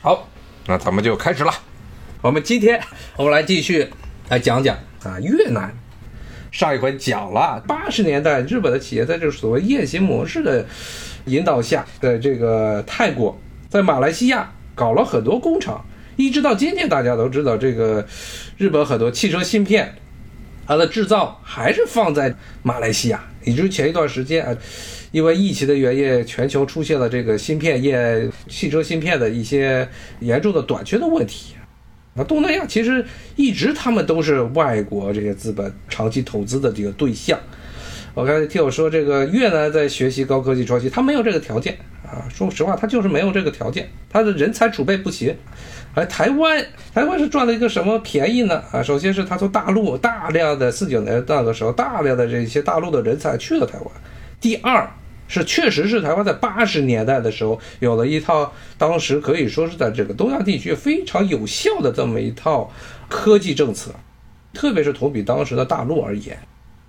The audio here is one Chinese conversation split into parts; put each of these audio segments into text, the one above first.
好，那咱们就开始了。我们今天我们来继续来讲讲啊越南。上一回讲了八十年代日本的企业在这所谓雁行模式的引导下，在这个泰国、在马来西亚搞了很多工厂，一直到今天，大家都知道这个日本很多汽车芯片，它的制造还是放在马来西亚。也就是前一段时间啊，因为疫情的原因，全球出现了这个芯片业、汽车芯片的一些严重的短缺的问题。那东南亚其实一直他们都是外国这些资本长期投资的这个对象。我刚才听我说，这个越南在学习高科技创新，他没有这个条件啊。说实话，他就是没有这个条件，他的人才储备不行。而台湾，台湾是赚了一个什么便宜呢？啊，首先是他从大陆大量的四九年那个时候，大量的这些大陆的人才去了台湾。第二是，确实是台湾在八十年代的时候有了一套，当时可以说是在这个东亚地区非常有效的这么一套科技政策，特别是同比当时的大陆而言，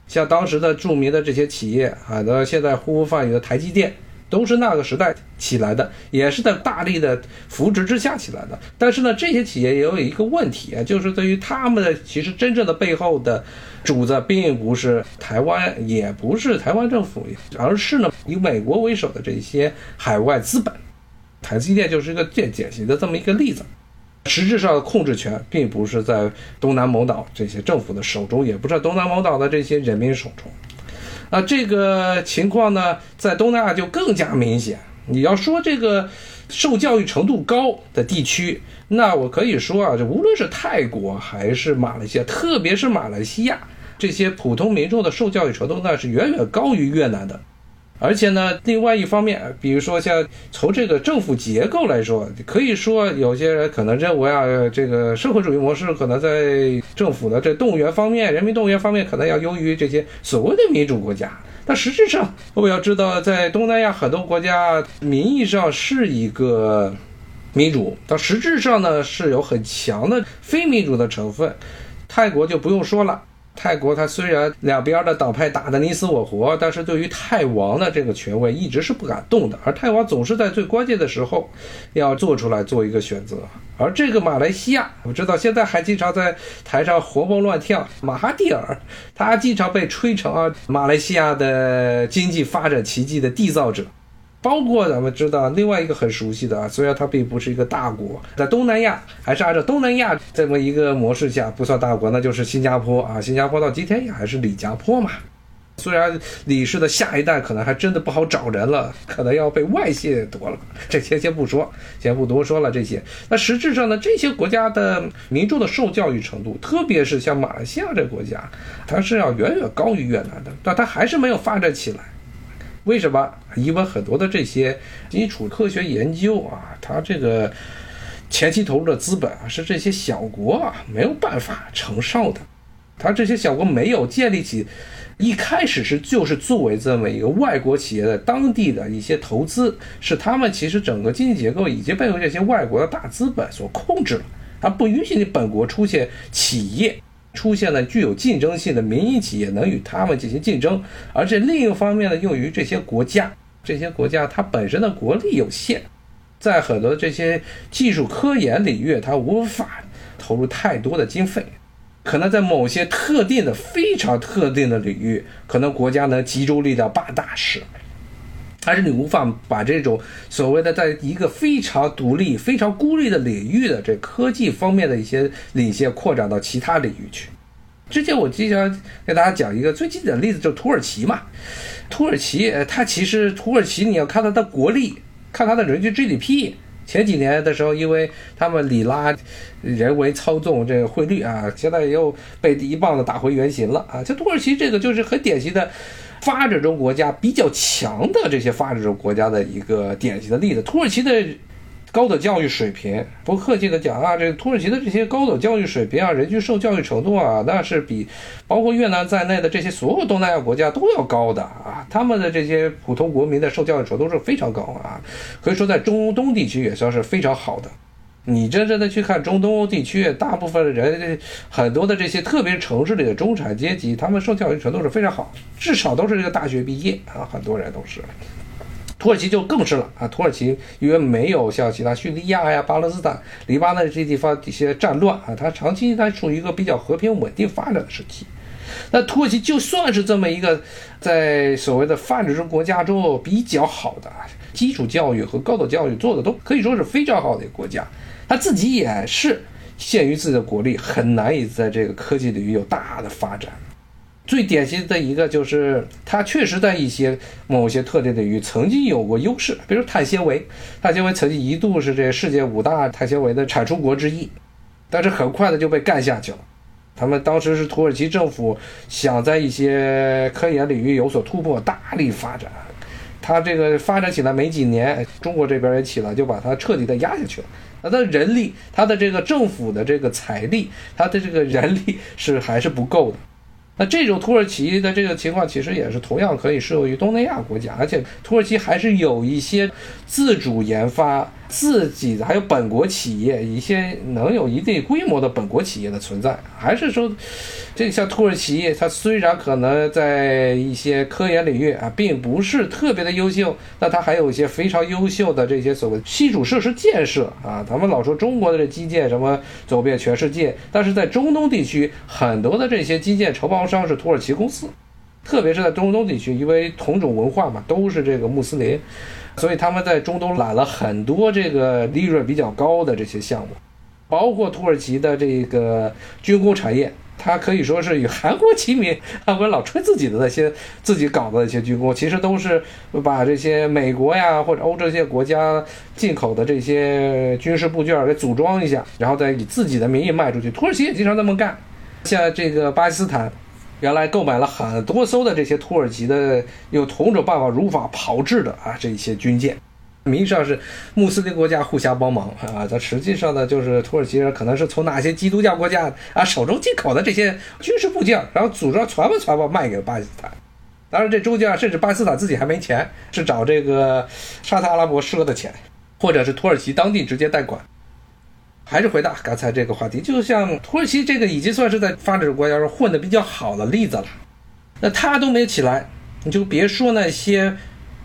像当时的著名的这些企业啊，那现在呼风唤雨的台积电。都是那个时代起来的，也是在大力的扶植之下起来的。但是呢，这些企业也有一个问题，就是对于他们的其实真正的背后的主子，并不是台湾，也不是台湾政府，而是呢以美国为首的这些海外资本。台积电就是一个最典型的这么一个例子。实质上的控制权并不是在东南某岛这些政府的手中，也不是东南某岛的这些人民手中。啊，这个情况呢，在东南亚就更加明显。你要说这个受教育程度高的地区，那我可以说啊，这无论是泰国还是马来西亚，特别是马来西亚，这些普通民众的受教育程度那是远远高于越南的。而且呢，另外一方面，比如说像从这个政府结构来说，可以说有些人可能认为啊，这个社会主义模式可能在政府的这动员方面、人民动员方面可能要优于这些所谓的民主国家。但实质上，我们要知道，在东南亚很多国家，名义上是一个民主，但实质上呢是有很强的非民主的成分。泰国就不用说了。泰国，它虽然两边的党派打得你死我活，但是对于泰王的这个权位一直是不敢动的。而泰王总是在最关键的时候要做出来做一个选择。而这个马来西亚，我知道现在还经常在台上活蹦乱跳。马哈蒂尔，他经常被吹成啊马来西亚的经济发展奇迹的缔造者。包括咱们知道另外一个很熟悉的啊，虽然它并不是一个大国，在东南亚还是按照东南亚这么一个模式下不算大国，那就是新加坡啊。新加坡到今天也还是李家坡嘛。虽然李氏的下一代可能还真的不好找人了，可能要被外泄多了，这些先不说，先不多说了。这些，那实质上呢，这些国家的民众的受教育程度，特别是像马来西亚这个国家，它是要远远高于越南的，但它还是没有发展起来。为什么？因为很多的这些基础科学研究啊，它这个前期投入的资本啊，是这些小国啊没有办法承受的。它这些小国没有建立起，一开始是就是作为这么一个外国企业的当地的一些投资，是他们其实整个经济结构已经被这些外国的大资本所控制了，它不允许你本国出现企业。出现了具有竞争性的民营企业，能与他们进行竞争，而且另一方面呢，用于这些国家，这些国家它本身的国力有限，在很多这些技术科研领域，它无法投入太多的经费，可能在某些特定的、非常特定的领域，可能国家能集中力量办大事。但是你无法把这种所谓的在一个非常独立、非常孤立的领域的这科技方面的一些领先扩展到其他领域去。之前我经常给大家讲一个最经典的例子，就是土耳其嘛。土耳其，它其实土耳其你要看它的国力，看它的人均 GDP。前几年的时候，因为他们里拉人为操纵这个汇率啊，现在又被一棒子打回原形了啊。就土耳其这个就是很典型的。发展中国家比较强的这些发展中国家的一个典型的例子，土耳其的高等教育水平，不客气的讲啊，这个土耳其的这些高等教育水平啊，人均受教育程度啊，那是比包括越南在内的这些所有东南亚国家都要高的啊，他们的这些普通国民的受教育程度是非常高啊，可以说在中东地区也算是非常好的。你真正的去看中东欧地区，大部分的人，很多的这些，特别城市里的中产阶级，他们受教育程度是非常好，至少都是这个大学毕业啊，很多人都是。土耳其就更是了啊！土耳其因为没有像其他叙利亚呀、巴勒斯坦、黎巴嫩这些地方一些战乱啊，它长期它处于一个比较和平稳定发展的时期。那土耳其就算是这么一个在所谓的发展中国家中比较好的基础教育和高等教育做的都可以说是非常好的一个国家，他自己也是限于自己的国力，很难以在这个科技领域有大的发展。最典型的一个就是，它确实在一些某些特定领域曾经有过优势，比如碳纤维，碳纤维曾经一度是这世界五大碳纤维的产出国之一，但是很快的就被干下去了。他们当时是土耳其政府想在一些科研领域有所突破，大力发展，它这个发展起来没几年，中国这边也起来，就把它彻底的压下去了。那他人力，他的这个政府的这个财力，他的这个人力是还是不够的。那这种土耳其的这个情况，其实也是同样可以适用于东南亚国家，而且土耳其还是有一些自主研发。自己的还有本国企业一些能有一定规模的本国企业的存在，还是说，这个像土耳其，它虽然可能在一些科研领域啊，并不是特别的优秀，但它还有一些非常优秀的这些所谓基础设施建设啊。咱们老说中国的这基建什么走遍全世界，但是在中东地区，很多的这些基建承包商是土耳其公司，特别是在中东地区，因为同种文化嘛，都是这个穆斯林。所以他们在中东揽了很多这个利润比较高的这些项目，包括土耳其的这个军工产业，它可以说是与韩国齐名。韩国老吹自己的那些自己搞的一些军工，其实都是把这些美国呀或者欧洲这些国家进口的这些军事部件给组装一下，然后再以自己的名义卖出去。土耳其也经常这么干，像这个巴基斯坦。原来购买了很多艘的这些土耳其的用同种办法如法炮制的啊这一些军舰，名义上是穆斯林国家互相帮忙啊，但实际上呢，就是土耳其人可能是从哪些基督教国家啊手中进口的这些军事部件，然后组装船吧船吧卖给巴基斯坦。当然这中间甚至巴基斯坦自己还没钱，是找这个沙特阿拉伯赊的钱，或者是土耳其当地直接贷款。还是回答刚才这个话题，就像土耳其这个已经算是在发展国家中混得比较好的例子了，那他都没起来，你就别说那些，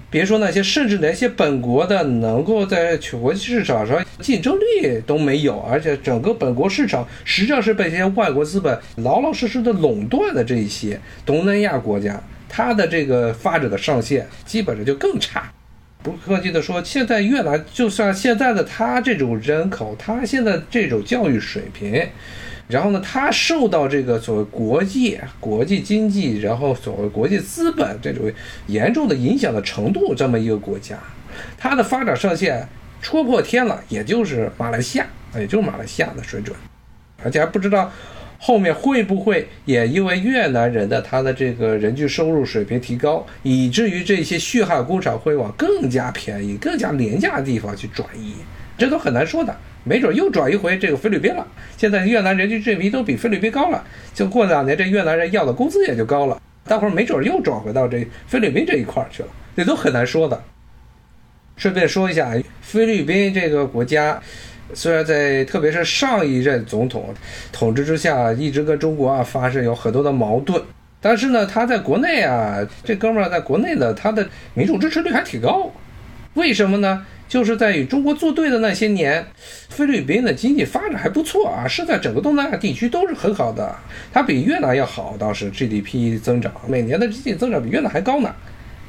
别说那些，甚至连一些本国的能够在国际市场上竞争力都没有，而且整个本国市场实际上是被这些外国资本老老实实的垄断的这一些东南亚国家，它的这个发展的上限基本上就更差。不客气的说，现在越南就算现在的他这种人口，他现在这种教育水平，然后呢，他受到这个所谓国际国际经济，然后所谓国际资本这种严重的影响的程度，这么一个国家，它的发展上限戳破天了，也就是马来西亚，也就是马来西亚的水准，而且还不知道。后面会不会也因为越南人的他的这个人均收入水平提高，以至于这些血汗工厂会往更加便宜、更加廉价的地方去转移？这都很难说的，没准又转移回这个菲律宾了。现在越南人均水平都比菲律宾高了，就过两年这越南人要的工资也就高了，待会儿没准又转回到这菲律宾这一块去了，这都很难说的。顺便说一下，菲律宾这个国家。虽然在特别是上一任总统统治之下，一直跟中国啊发生有很多的矛盾，但是呢，他在国内啊，这哥们儿在国内呢，他的民主支持率还挺高。为什么呢？就是在与中国作对的那些年，菲律宾的经济发展还不错啊，是在整个东南亚地区都是很好的，它比越南要好，倒是 GDP 增长每年的经济增长比越南还高呢。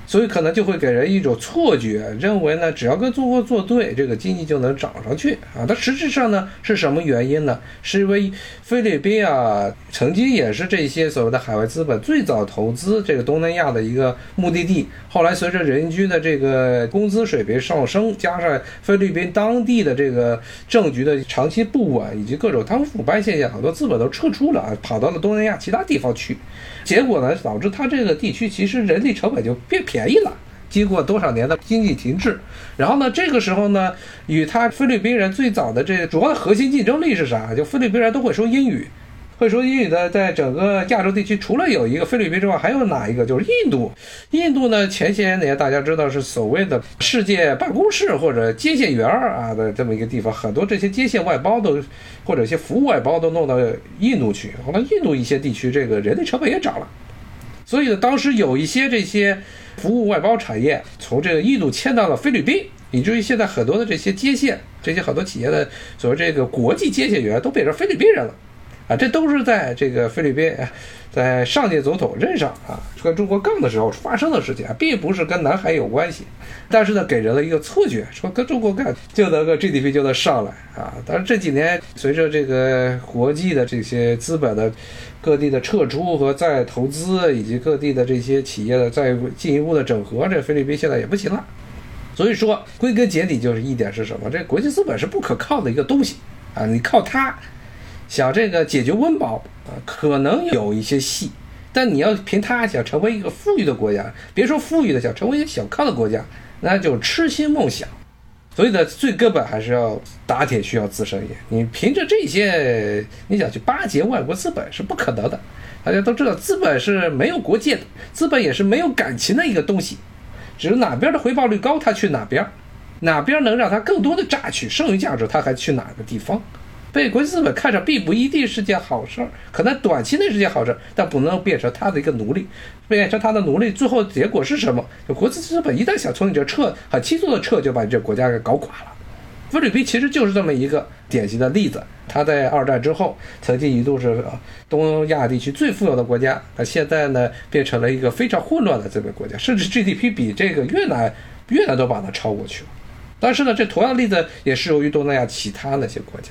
所以可能就会给人一种错觉，认为呢，只要跟中国作对，这个经济就能涨上去啊。但实质上呢，是什么原因呢？是因为菲律宾啊，曾经也是这些所谓的海外资本最早投资这个东南亚的一个目的地。后来随着人均的这个工资水平上升，加上菲律宾当地的这个政局的长期不稳，以及各种贪腐败现象，很多资本都撤出了啊，跑到了东南亚其他地方去。结果呢，导致它这个地区其实人力成本就变平便宜了。经过多少年的经济停滞，然后呢，这个时候呢，与他菲律宾人最早的这主要的核心竞争力是啥？就菲律宾人都会说英语。会说英语的，在整个亚洲地区，除了有一个菲律宾之外，还有哪一个？就是印度。印度呢，前些年大家知道是所谓的世界办公室或者接线员啊的这么一个地方，很多这些接线外包都或者一些服务外包都弄到印度去。后来印度一些地区，这个人力成本也涨了。所以呢，当时有一些这些服务外包产业从这个印度迁到了菲律宾，以至于现在很多的这些接线，这些很多企业的所谓这个国际接线员都变成菲律宾人了。啊，这都是在这个菲律宾，在上届总统任上啊，跟中国杠的时候发生的事情啊，并不是跟南海有关系，但是呢，给人了一个错觉，说跟中国干就能够 GDP 就能上来啊。但是这几年随着这个国际的这些资本的各地的撤出和再投资，以及各地的这些企业的再进一步的整合，这菲律宾现在也不行了。所以说，归根结底就是一点是什么？这国际资本是不可靠的一个东西啊，你靠它。想这个解决温饱啊，可能有一些戏，但你要凭他想成为一个富裕的国家，别说富裕的，想成为一个小康的国家，那就痴心梦想。所以呢，最根本还是要打铁需要自身硬。你凭着这些，你想去巴结外国资本是不可能的。大家都知道，资本是没有国界的，资本也是没有感情的一个东西，只是哪边的回报率高，他去哪边，哪边能让他更多的榨取剩余价值，他还去哪个地方。被国际资本看着并不一定是件好事儿，可能短期内是件好事儿，但不能变成他的一个奴隶，变成他的奴隶，最后结果是什么？就国际资本一旦想从你这撤，很轻松的撤，就把你这国家给搞垮了。菲律宾其实就是这么一个典型的例子，他在二战之后曾经一度是东亚地区最富有的国家，那现在呢变成了一个非常混乱的这个国家，甚至 GDP 比这个越南越南都把它超过去了。但是呢，这同样的例子也适用于东南亚其他那些国家。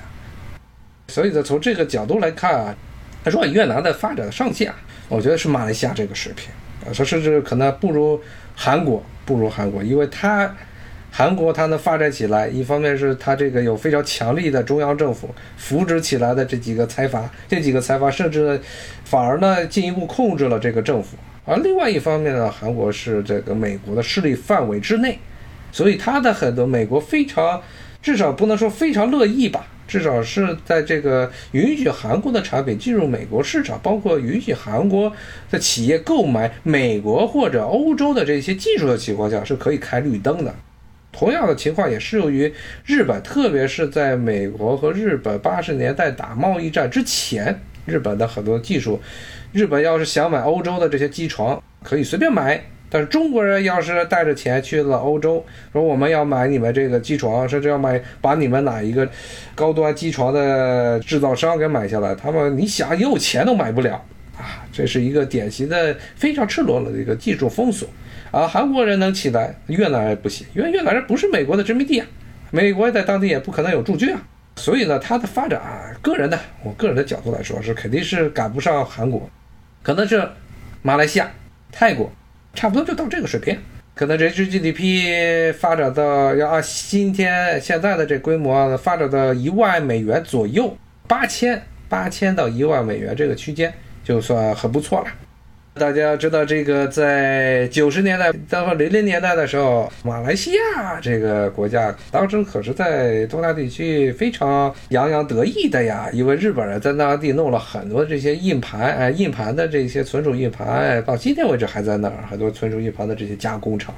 所以呢，从这个角度来看啊，他说越南的发展上限，我觉得是马来西亚这个水平啊，说甚至可能不如韩国，不如韩国，因为它韩国它能发展起来，一方面是它这个有非常强力的中央政府扶植起来的这几个财阀，这几个财阀甚至呢反而呢进一步控制了这个政府，而另外一方面呢，韩国是这个美国的势力范围之内，所以它的很多美国非常，至少不能说非常乐意吧。至少是在这个允许韩国的产品进入美国市场，包括允许韩国的企业购买美国或者欧洲的这些技术的情况下，是可以开绿灯的。同样的情况也适用于日本，特别是在美国和日本八十年代打贸易战之前，日本的很多技术，日本要是想买欧洲的这些机床，可以随便买。但是中国人要是带着钱去了欧洲，说我们要买你们这个机床，甚至要买把你们哪一个高端机床的制造商给买下来，他们你想有钱都买不了啊！这是一个典型的非常赤裸裸的一个技术封锁啊！韩国人能起来，越南人不行，因为越南人不是美国的殖民地啊，美国在当地也不可能有驻军啊，所以呢，它的发展啊，个人的我个人的角度来说是肯定是赶不上韩国，可能是马来西亚、泰国。差不多就到这个水平，可能人均 GDP 发展到要按今天现在的这规模发展到一万美元左右，八千八千到一万美元这个区间就算很不错了。大家要知道这个，在九十年代到零零年代的时候，马来西亚这个国家当时可是在东南亚地区非常洋洋得意的呀，因为日本人在那地弄了很多这些硬盘，哎，硬盘的这些存储硬盘，到今天为止还在那儿，很多存储硬盘的这些加工厂。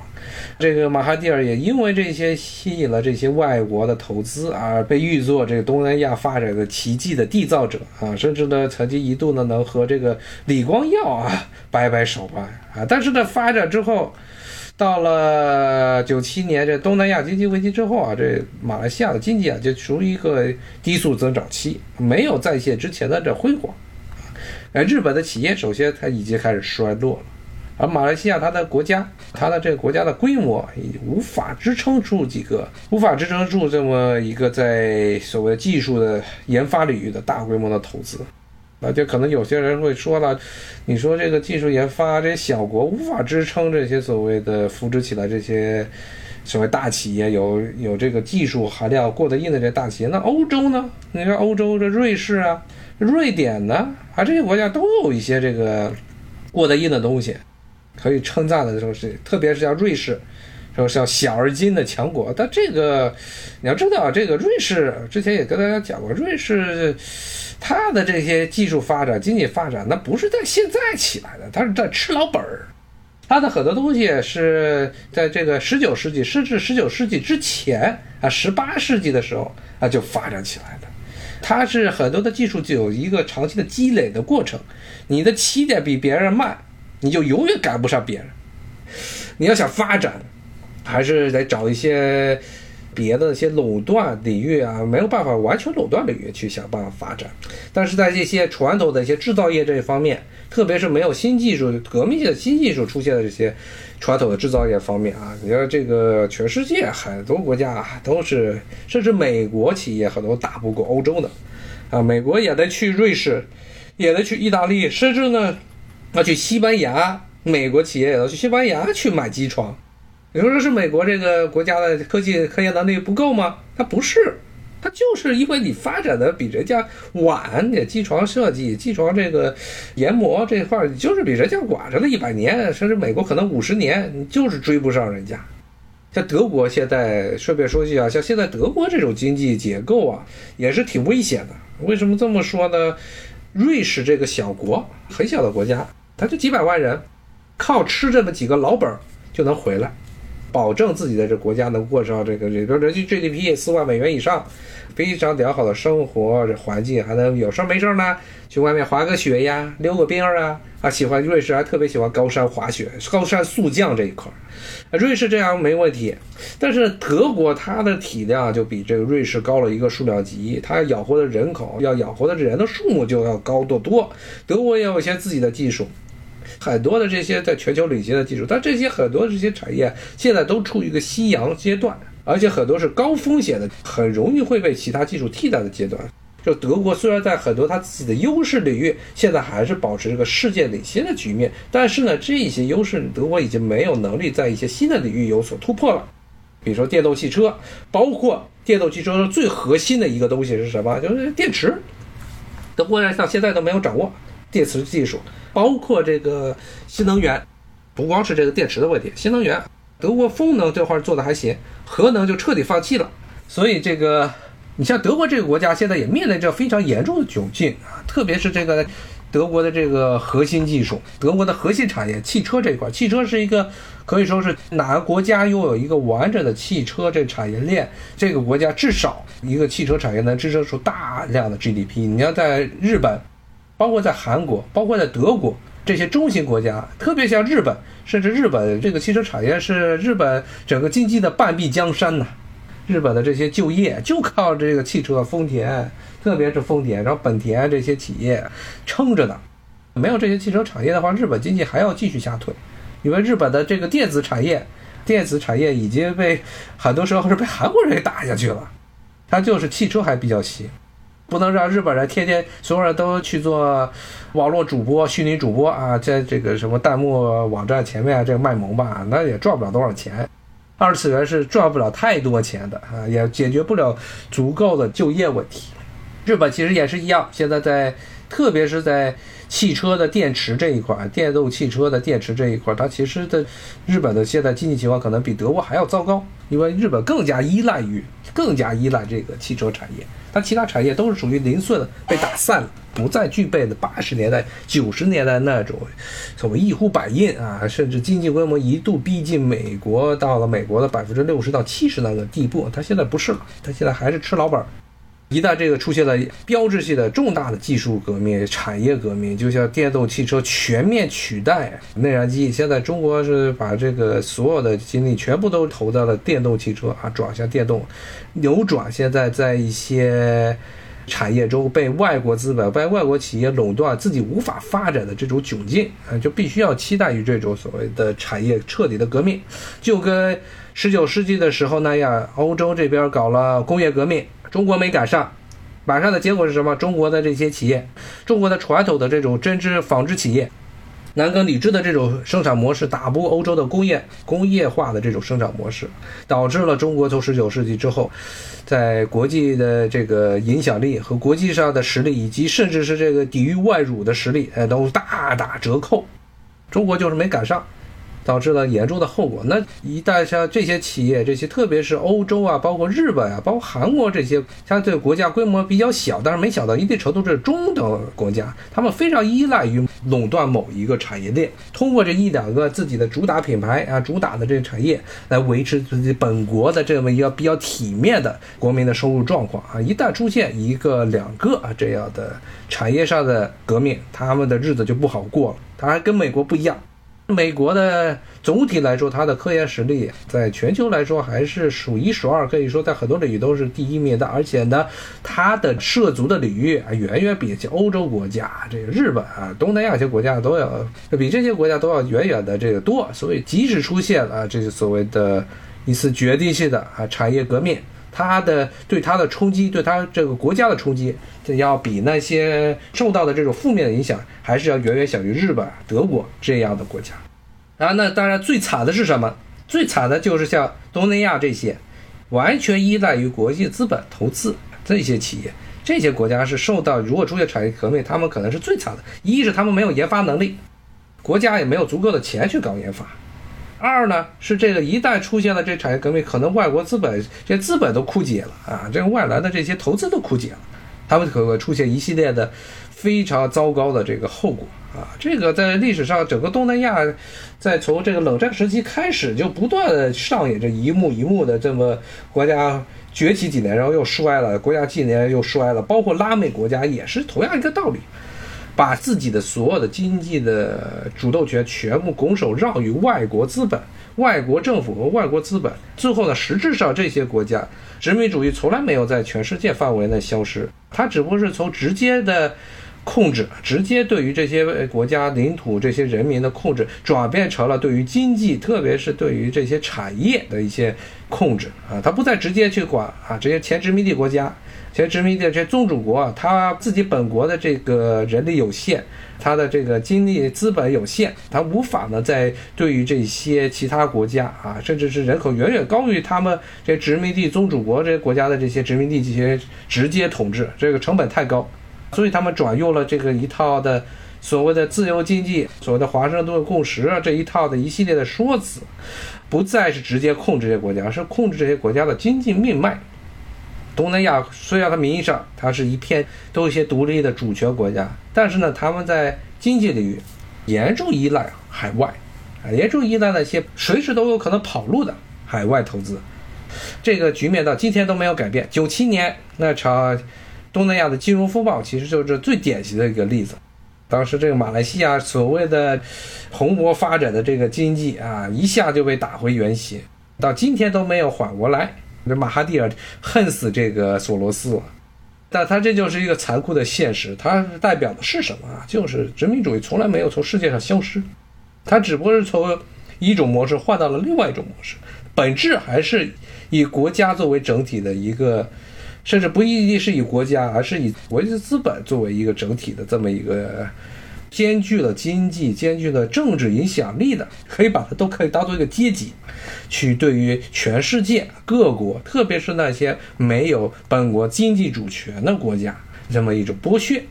这个马哈蒂尔也因为这些吸引了这些外国的投资而被誉作这个东南亚发展的奇迹的缔造者啊，甚至呢，曾经一度呢能和这个李光耀啊。掰掰手吧啊！但是呢，发展之后，到了九七年这东南亚经济危机之后啊，这马来西亚的经济啊就处于一个低速增长期，没有再现之前的这辉煌。而日本的企业首先它已经开始衰落了，而马来西亚它的国家，它的这个国家的规模已无法支撑住几个，无法支撑住这么一个在所谓技术的研发领域的大规模的投资。那就可能有些人会说了，你说这个技术研发，这些小国无法支撑这些所谓的扶植起来这些所谓大企业，有有这个技术含量过得硬的这些大企业。那欧洲呢？你说欧洲这瑞士啊、瑞典呢，啊这些国家都有一些这个过得硬的东西，可以称赞的，就是特别是像瑞士。说像小而精的强国，但这个你要知道，这个瑞士之前也跟大家讲过，瑞士它的这些技术发展、经济发展，那不是在现在起来的，它是在吃老本儿。它的很多东西是在这个十九世纪，甚至十九世纪之前啊，十八世纪的时候啊就发展起来的。它是很多的技术就有一个长期的积累的过程，你的起点比别人慢。你就永远赶不上别人。你要想发展，还是得找一些别的一些垄断领域啊，没有办法完全垄断领域去想办法发展。但是在这些传统的一些制造业这一方面，特别是没有新技术、革命性的新技术出现的这些传统的制造业方面啊，你看这个全世界很多国家都是，甚至美国企业很多打不过欧洲的，啊，美国也得去瑞士，也得去意大利，甚至呢要去西班牙。美国企业也要去西班牙去买机床，你说这是美国这个国家的科技科研能力不够吗？它不是，它就是因为你发展的比人家晚，你机床设计、机床这个研磨这块儿，你就是比人家晚着了一百年，甚至美国可能五十年，你就是追不上人家。像德国现在，顺便说一句啊，像现在德国这种经济结构啊，也是挺危险的。为什么这么说呢？瑞士这个小国，很小的国家，它就几百万人。靠吃这么几个老本儿就能回来，保证自己的这国家能过上这个这个人均 GDP 四万美元以上，非常良好的生活这环境，还能有事没事呢去外面滑个雪呀，溜个冰啊啊！喜欢瑞士还特别喜欢高山滑雪、高山速降这一块儿，瑞士这样没问题。但是德国它的体量就比这个瑞士高了一个数量级，它要养活的人口要养活的人的数目就要高得多。德国也有一些自己的技术。很多的这些在全球领先的技术，但这些很多这些产业现在都处于一个夕阳阶段，而且很多是高风险的，很容易会被其他技术替代的阶段。就德国虽然在很多它自己的优势领域，现在还是保持这个世界领先的局面，但是呢，这些优势德国已经没有能力在一些新的领域有所突破了。比如说电动汽车，包括电动汽车最核心的一个东西是什么？就是电池。德国人到现在都没有掌握电池技术。包括这个新能源，不光是这个电池的问题，新能源，德国风能这块做的还行，核能就彻底放弃了。所以这个，你像德国这个国家现在也面临着非常严重的窘境啊，特别是这个德国的这个核心技术，德国的核心产业汽车这一块，汽车是一个可以说是哪个国家拥有一个完整的汽车这产业链，这个国家至少一个汽车产业能支撑出大量的 GDP。你要在日本。包括在韩国，包括在德国这些中型国家，特别像日本，甚至日本这个汽车产业是日本整个经济的半壁江山呐。日本的这些就业就靠这个汽车，丰田，特别是丰田，然后本田这些企业撑着的。没有这些汽车产业的话，日本经济还要继续下退。因为日本的这个电子产业，电子产业已经被很多时候是被韩国人给打下去了。它就是汽车还比较行。不能让日本人天天所有人都去做网络主播、虚拟主播啊，在这个什么弹幕网站前面啊这个卖萌吧，那也赚不了多少钱。二次元是赚不了太多钱的啊，也解决不了足够的就业问题。日本其实也是一样，现在在，特别是在汽车的电池这一块，电动汽车的电池这一块，它其实的日本的现在经济情况可能比德国还要糟糕，因为日本更加依赖于。更加依赖这个汽车产业，它其他产业都是属于零碎的，被打散了，不再具备了八十年代、九十年代那种所谓一呼百应啊，甚至经济规模一度逼近美国，到了美国的百分之六十到七十那个地步。它现在不是了，它现在还是吃老本。一旦这个出现了标志性的重大的技术革命、产业革命，就像电动汽车全面取代内燃机，现在中国是把这个所有的精力全部都投在了电动汽车啊，转向电动，扭转现在在一些产业中被外国资本、被外国企业垄断、自己无法发展的这种窘境啊，就必须要期待于这种所谓的产业彻底的革命，就跟十九世纪的时候那样，欧洲这边搞了工业革命。中国没赶上，赶上的结果是什么？中国的这些企业，中国的传统的这种针织纺织企业，男耕女织的这种生产模式，打不过欧洲的工业工业化的这种生产模式，导致了中国从十九世纪之后，在国际的这个影响力和国际上的实力，以及甚至是这个抵御外辱的实力，哎，都大打折扣。中国就是没赶上。导致了严重的后果。那一旦像这些企业，这些特别是欧洲啊，包括日本啊，包括韩国这些相对国家规模比较小，但是没小到一定程度这是中等国家，他们非常依赖于垄断某一个产业链，通过这一两个自己的主打品牌啊，主打的这个产业来维持自己本国的这么一个比较体面的国民的收入状况啊。一旦出现一个两个啊这样的产业上的革命，他们的日子就不好过了。它还跟美国不一样。美国的总体来说，它的科研实力在全球来说还是数一数二，可以说在很多领域都是第一名的。而且呢，它的涉足的领域啊，远远比欧洲国家、这个日本啊、东南亚一些国家都要比这些国家都要远远的这个多。所以，即使出现了这个所谓的一次决定性的啊产业革命。它的对它的冲击，对它这个国家的冲击，这要比那些受到的这种负面的影响，还是要远远小于日本、德国这样的国家。啊，那当然最惨的是什么？最惨的就是像东南亚这些，完全依赖于国际资本投资这些企业，这些国家是受到如果出现产业革命，他们可能是最惨的。一是他们没有研发能力，国家也没有足够的钱去搞研发。二呢是这个一旦出现了这产业革命，可能外国资本这资本都枯竭了啊，这个外来的这些投资都枯竭了，他们可会出现一系列的非常糟糕的这个后果啊。这个在历史上，整个东南亚在从这个冷战时期开始就不断的上演这一幕一幕的这么国家崛起几年，然后又衰了，国家几年又衰了，包括拉美国家也是同样一个道理。把自己的所有的经济的主动权全部拱手让于外国资本、外国政府和外国资本，最后呢，实质上这些国家殖民主义从来没有在全世界范围内消失，它只不过是从直接的控制、直接对于这些国家领土、这些人民的控制，转变成了对于经济，特别是对于这些产业的一些控制啊，它不再直接去管啊这些前殖民地国家。前殖民地这些宗主国啊，他自己本国的这个人力有限，他的这个精力资本有限，他无法呢在对于这些其他国家啊，甚至是人口远远高于他们这殖民地宗主国这些国家的这些殖民地这些直接统治，这个成本太高，所以他们转用了这个一套的所谓的自由经济，所谓的华盛顿共识啊这一套的一系列的说辞，不再是直接控制这些国家，而是控制这些国家的经济命脉。东南亚虽然它名义上它是一片都有一些独立的主权国家，但是呢，他们在经济领域严重依赖海外，啊，严重依赖那些随时都有可能跑路的海外投资。这个局面到今天都没有改变。九七年那场东南亚的金融风暴，其实就是最典型的一个例子。当时这个马来西亚所谓的蓬勃发展的这个经济啊，一下就被打回原形，到今天都没有缓过来。这马哈蒂尔恨死这个索罗斯了，但他这就是一个残酷的现实。它代表的是什么啊？就是殖民主义从来没有从世界上消失，它只不过是从一种模式换到了另外一种模式，本质还是以国家作为整体的一个，甚至不一定是以国家，而是以国际资本作为一个整体的这么一个。兼具了经济、兼具了政治影响力的，可以把它都可以当做一个阶级，去对于全世界各国，特别是那些没有本国经济主权的国家，这么一种剥削。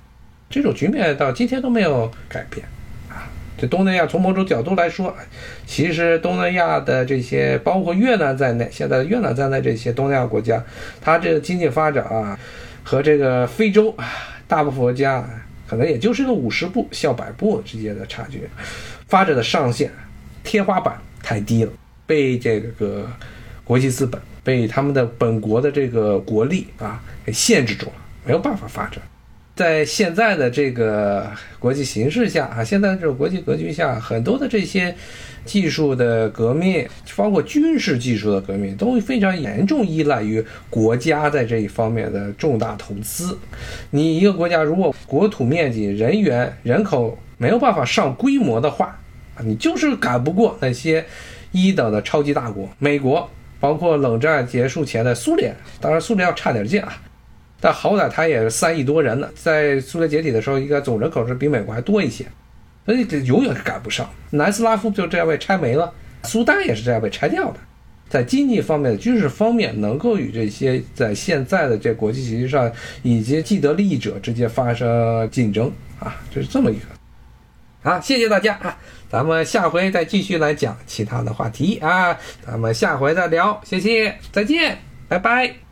这种局面到今天都没有改变！这东南亚从某种角度来说，其实东南亚的这些，包括越南在内，现在越南在内这些东南亚国家，它这个经济发展啊，和这个非洲啊大部分国家。可能也就是个五十步笑百步之间的差距，发展的上限天花板太低了，被这个国际资本、被他们的本国的这个国力啊给限制住了，没有办法发展。在现在的这个国际形势下啊，现在这种国际格局下，很多的这些技术的革命，包括军事技术的革命，都非常严重依赖于国家在这一方面的重大投资。你一个国家如果国土面积、人员、人口没有办法上规模的话，啊，你就是赶不过那些一等的超级大国，美国，包括冷战结束前的苏联，当然苏联要差点劲啊。但好歹它也是三亿多人呢，在苏联解体的时候，应该总人口是比美国还多一些，所以这永远赶不上。南斯拉夫就这样被拆没了，苏丹也是这样被拆掉的。在经济方面军事方面，能够与这些在现在的这国际形势上以及既得利益者之间发生竞争啊，就是这么一个。啊，谢谢大家啊，咱们下回再继续来讲其他的话题啊，咱们下回再聊，谢谢，再见，拜拜。